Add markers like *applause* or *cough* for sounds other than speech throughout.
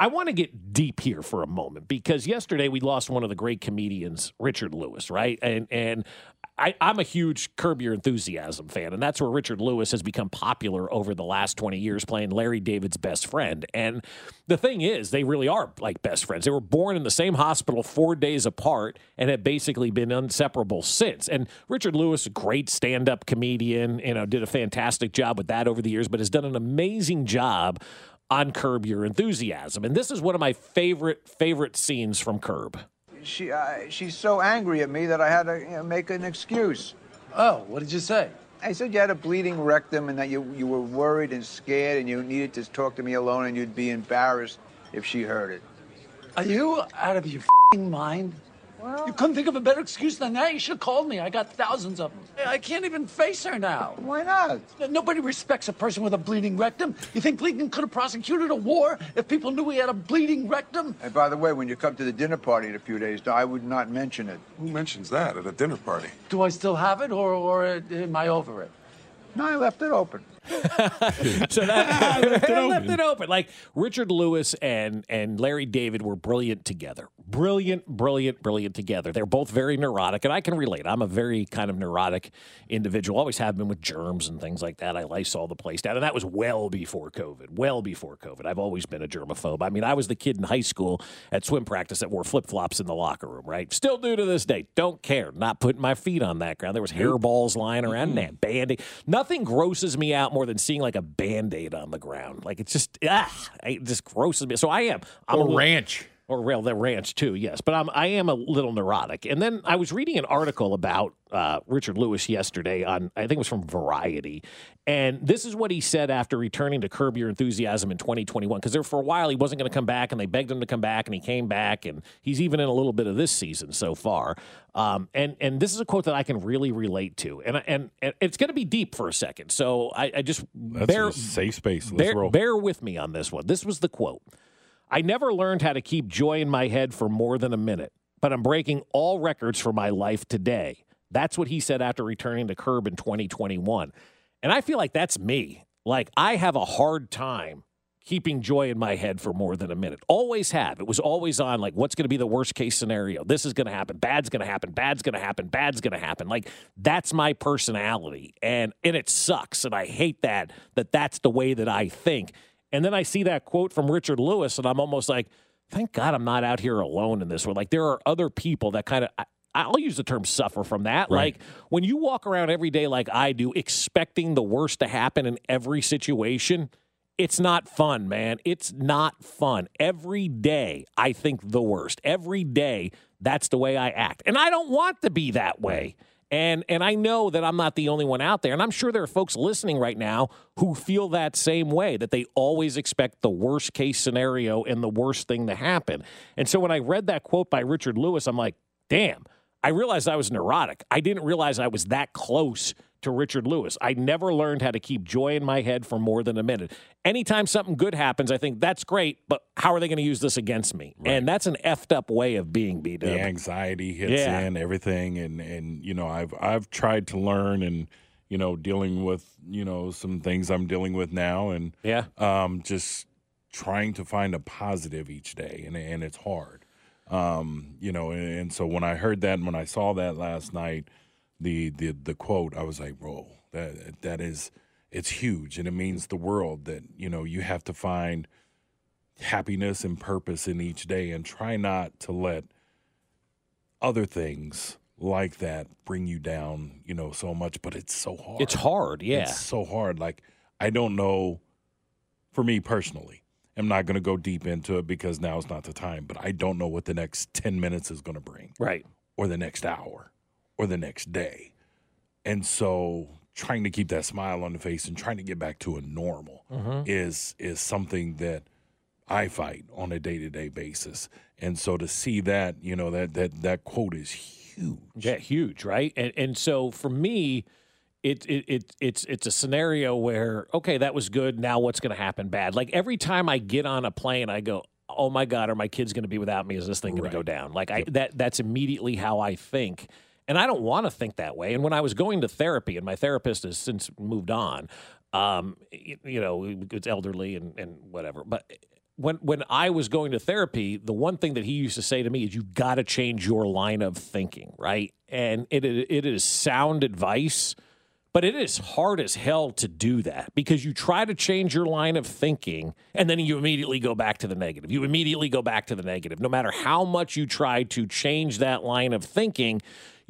I want to get deep here for a moment because yesterday we lost one of the great comedians, Richard Lewis, right? And and I, am a huge Curb Your Enthusiasm fan, and that's where Richard Lewis has become popular over the last 20 years, playing Larry David's best friend. And the thing is, they really are like best friends. They were born in the same hospital four days apart and have basically been inseparable since. And Richard Lewis, a great stand up comedian, you know, did a fantastic job with that over the years, but has done an amazing job on Curb Your Enthusiasm. And this is one of my favorite, favorite scenes from Curb she uh, she's so angry at me that I had to you know, make an excuse. Oh, what did you say? I said you had a bleeding rectum and that you you were worried and scared and you needed to talk to me alone and you'd be embarrassed if she heard it. Are you out of your mind? Well, you couldn't think of a better excuse than that? You should have called me. I got thousands of them. I can't even face her now. Why not? Nobody respects a person with a bleeding rectum. You think Lincoln could have prosecuted a war if people knew he had a bleeding rectum? And by the way, when you come to the dinner party in a few days, I would not mention it. Who mentions that at a dinner party? Do I still have it, or, or am I over it? No, I left it open. *laughs* so that *laughs* left, it left it open. Like Richard Lewis and and Larry David were brilliant together. Brilliant, brilliant, brilliant together. They're both very neurotic, and I can relate. I'm a very kind of neurotic individual. Always have been with germs and things like that. I Lysol the place down, and that was well before COVID. Well before COVID. I've always been a germaphobe. I mean, I was the kid in high school at swim practice that wore flip flops in the locker room. Right? Still do to this day. Don't care. Not putting my feet on that ground. There was hairballs lying around. Mm-hmm. Band Nothing grosses me out more than seeing like a band aid on the ground. Like it's just ah, it just grosses me. So I am. I'm or a ranch or rail the ranch too. Yes, but I'm I am a little neurotic. And then I was reading an article about uh, Richard Lewis yesterday on I think it was from Variety, and this is what he said after returning to Curb Your Enthusiasm in 2021 because there for a while he wasn't going to come back, and they begged him to come back, and he came back, and he's even in a little bit of this season so far. Um, and and this is a quote that I can really relate to, and and, and it's going to be deep for a second. So I, I just That's bear safe space. Bear, bear with me on this one. This was the quote. I never learned how to keep joy in my head for more than a minute, but I'm breaking all records for my life today. That's what he said after returning to Curb in 2021. And I feel like that's me. Like I have a hard time keeping joy in my head for more than a minute. Always have. It was always on like what's going to be the worst case scenario? This is going to happen. Bad's going to happen. Bad's going to happen. Bad's going to happen. Like that's my personality and and it sucks and I hate that that that's the way that I think. And then I see that quote from Richard Lewis, and I'm almost like, thank God I'm not out here alone in this one. Like there are other people that kind of. I'll use the term suffer from that. Right. Like when you walk around every day like I do, expecting the worst to happen in every situation, it's not fun, man. It's not fun. Every day, I think the worst. Every day, that's the way I act. And I don't want to be that way. And and I know that I'm not the only one out there. And I'm sure there are folks listening right now who feel that same way, that they always expect the worst case scenario and the worst thing to happen. And so when I read that quote by Richard Lewis, I'm like, damn, I realized I was neurotic. I didn't realize I was that close to Richard Lewis. I never learned how to keep joy in my head for more than a minute. Anytime something good happens, I think that's great, but how are they going to use this against me? Right. And that's an effed up way of being B The anxiety hits yeah. in, everything, and and you know I've I've tried to learn and you know dealing with you know some things I'm dealing with now, and yeah, um, just trying to find a positive each day, and and it's hard. Um, you know, and, and so when I heard that and when I saw that last night the the the quote, I was like, "Whoa, that that is it's huge, and it means the world that you know you have to find happiness and purpose in each day and try not to let other things like that bring you down, you know, so much. But it's so hard. It's hard, yeah. It's so hard. Like, I don't know, for me personally, I'm not going to go deep into it because now is not the time, but I don't know what the next 10 minutes is going to bring Right. or the next hour or the next day. And so trying to keep that smile on the face and trying to get back to a normal mm-hmm. is is something that I fight on a day-to-day basis. And so to see that, you know, that that that quote is huge. Yeah, huge, right? And and so for me, it, it it it's it's a scenario where okay, that was good. Now what's going to happen bad? Like every time I get on a plane, I go, oh my god, are my kids going to be without me? Is this thing going to go down? Like I that that's immediately how I think. And I don't want to think that way. And when I was going to therapy, and my therapist has since moved on, um, you, you know, it's elderly and, and whatever. But when when I was going to therapy, the one thing that he used to say to me is, you've got to change your line of thinking, right?" And it it is sound advice, but it is hard as hell to do that because you try to change your line of thinking and then you immediately go back to the negative. You immediately go back to the negative. No matter how much you try to change that line of thinking,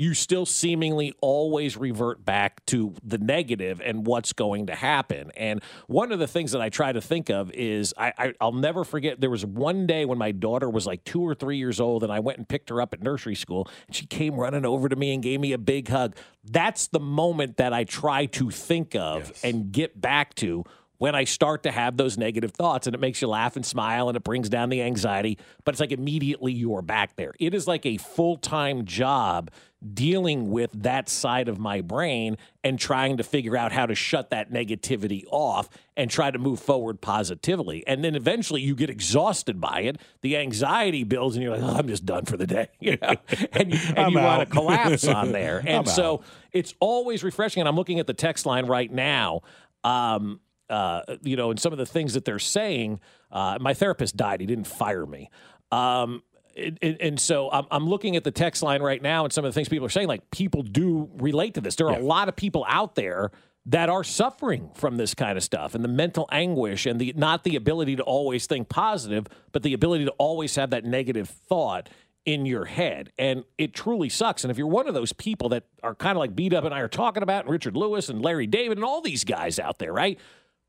you still seemingly always revert back to the negative and what's going to happen. And one of the things that I try to think of is I, I, I'll never forget there was one day when my daughter was like two or three years old, and I went and picked her up at nursery school, and she came running over to me and gave me a big hug. That's the moment that I try to think of and get back to when I start to have those negative thoughts and it makes you laugh and smile and it brings down the anxiety, but it's like immediately you're back there. It is like a full time job dealing with that side of my brain and trying to figure out how to shut that negativity off and try to move forward positively. And then eventually you get exhausted by it. The anxiety builds and you're like, oh, I'm just done for the day. *laughs* You know? and you, and you want to *laughs* collapse on there. And I'm so out. it's always refreshing. And I'm looking at the text line right now. Um, uh, you know, and some of the things that they're saying. Uh, my therapist died; he didn't fire me. Um, and, and- so I'm, I'm looking at the text line right now, and some of the things people are saying. Like people do relate to this. There are a lot of people out there that are suffering from this kind of stuff and the mental anguish and the not the ability to always think positive, but the ability to always have that negative thought in your head. And it truly sucks. And if you're one of those people that are kind of like B Dub and I are talking about, and Richard Lewis and Larry David and all these guys out there, right?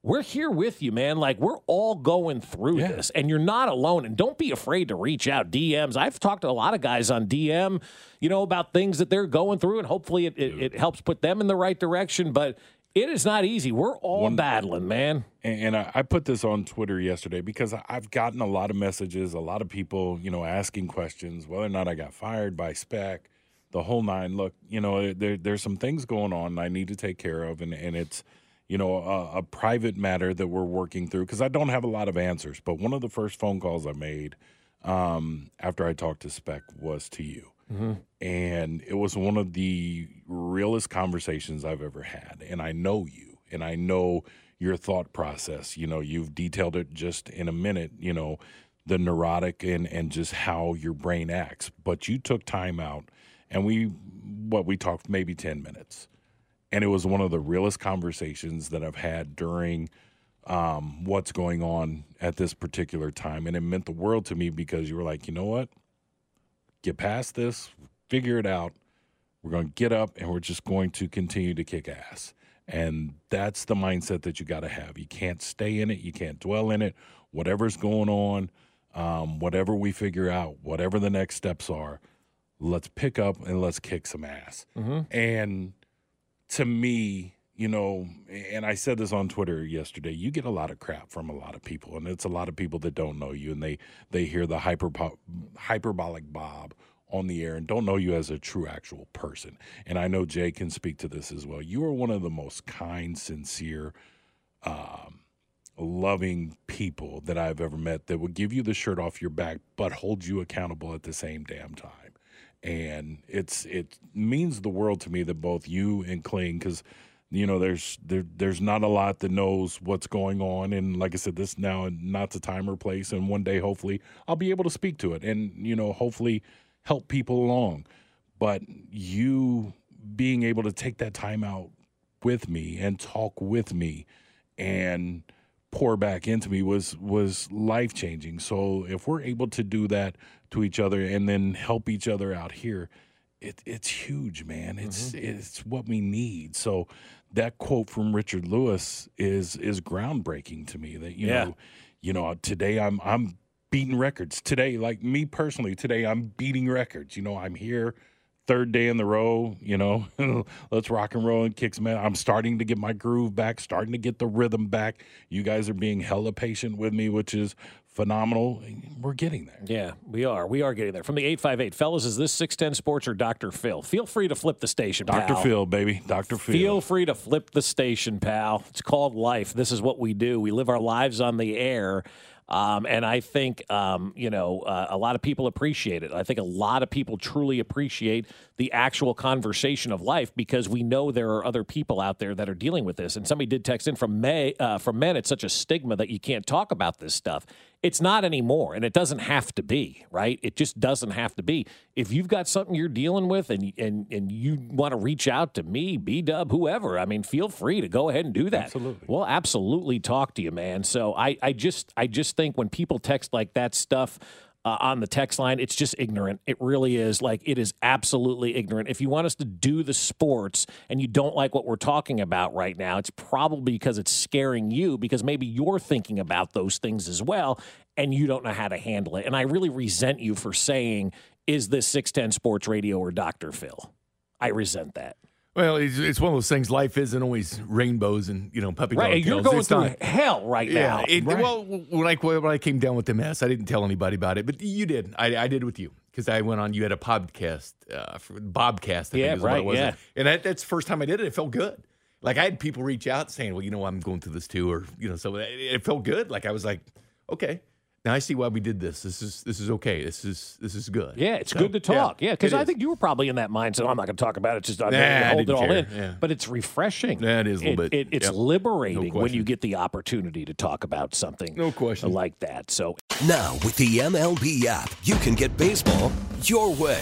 We're here with you, man. Like we're all going through this, and you're not alone. And don't be afraid to reach out DMs. I've talked to a lot of guys on DM, you know, about things that they're going through, and hopefully it, it, it helps put them in the right direction. But it is not easy. We're all battling, man. And, and I, I put this on Twitter yesterday because I've gotten a lot of messages, a lot of people, you know, asking questions whether or not I got fired by spec, the whole nine. Look, you know, there, there's some things going on I need to take care of, and, and it's, you know, a, a private matter that we're working through because I don't have a lot of answers. But one of the first phone calls I made um, after I talked to spec was to you. And it was one of the realest conversations I've ever had. And I know you and I know your thought process. You know, you've detailed it just in a minute, you know, the neurotic and, and just how your brain acts. But you took time out and we, what, we talked maybe 10 minutes. And it was one of the realest conversations that I've had during um, what's going on at this particular time. And it meant the world to me because you were like, you know what? get past this, figure it out. We're going to get up and we're just going to continue to kick ass. And that's the mindset that you got to have. You can't stay in it, you can't dwell in it. Whatever's going on, um, whatever we figure out, whatever the next steps are, let's pick up and let's kick some ass. And to me, you know, and I said this on Twitter yesterday, you get a lot of crap from a lot of people, and it's a lot of people that don't know you, and they they hear the hyper hyperbolic Bob on the air and don't know you as a true actual person. And I know Jay can speak to this as well. You are one of the most kind, sincere, um, loving people that I've ever met that would give you the shirt off your back, but hold you accountable at the same damn time. And it's it means the world to me that both you and Kling, because you know there's there there's not a lot that knows what's going on, and like I said, this now not the time or place, and one day hopefully I'll be able to speak to it, and you know hopefully help people along. But you being able to take that time out with me and talk with me and pour back into me was was life changing. So if we're able to do that to each other and then help each other out here, it, it's huge, man. It's Mm-hmm. it's what we need. So that quote from Richard Lewis is is groundbreaking to me. That you Yeah. know, you know, today I'm I'm beating records. Today, like me personally, today I'm beating records. You know, I'm here third day in the row, you know, *laughs* let's rock and roll and kick some. I'm starting to get my groove back, starting to get the rhythm back. You guys are being hella patient with me, which is phenomenal. We're getting there. Yeah, we are. We are getting there. From the 858, fellas, is this 610 Sports or Dr. Phil? Feel free to flip the station, Dr. pal. Phil, baby. Dr. Phil. Feel free to flip the station, pal. It's called life. This is what we do. We live our lives on the air. Um, and I think, um, you know, uh, a lot of people appreciate it. I think a lot of people truly appreciate the actual conversation of life because we know there are other people out there that are dealing with this. And somebody did text in from May, uh, from men, it's such a stigma that you can't talk about this stuff. It's not anymore, and it doesn't have to be, right? It just doesn't have to be. If you've got something you're dealing with and and and you want to reach out to me, B Dub, whoever, I mean, feel free to go ahead and do that. Absolutely. We'll absolutely talk to you, man. So I I just I just think when people text like that stuff uh, on the text line, it's just ignorant. It really is. Like, it is absolutely ignorant. If you want us to do the sports and you don't like what we're talking about right now, it's probably because it's scaring you because maybe you're thinking about those things as well and you don't know how to handle it. And I really resent you for saying, is this 610 Sports Radio or Dr. Phil? I resent that. Well, it's, it's one of those things. Life isn't always rainbows and you know puppy dog Right. You're going It's through not- hell right Yeah. now. It, Right. Well, when I when I came down with the mess, I didn't tell anybody about it, but you did. I, I did with you because I went on. You had a podcast, uh, Bobcast. I Yeah, think is what right, it was. yeah. And that, that's the first time I did it. It felt good. Like I had people reach out saying, "Well, you know, I'm going through this too," or you know, so it, it felt good. Like I was like, okay. Now I see why we did this. This is this is okay. This is this is good. Yeah, it's So, good to talk. Yeah, because it I is. think you were probably in that mindset. I'm not going to talk about it. Just I'm Nah, gonna I hold it all care. in. Yeah. But it's refreshing. Yeah, it is a little It- bit. it- it's Yep. liberating No when you get the opportunity to talk about something. No question. Like that. So Now, with the MLB app, you can get baseball your way.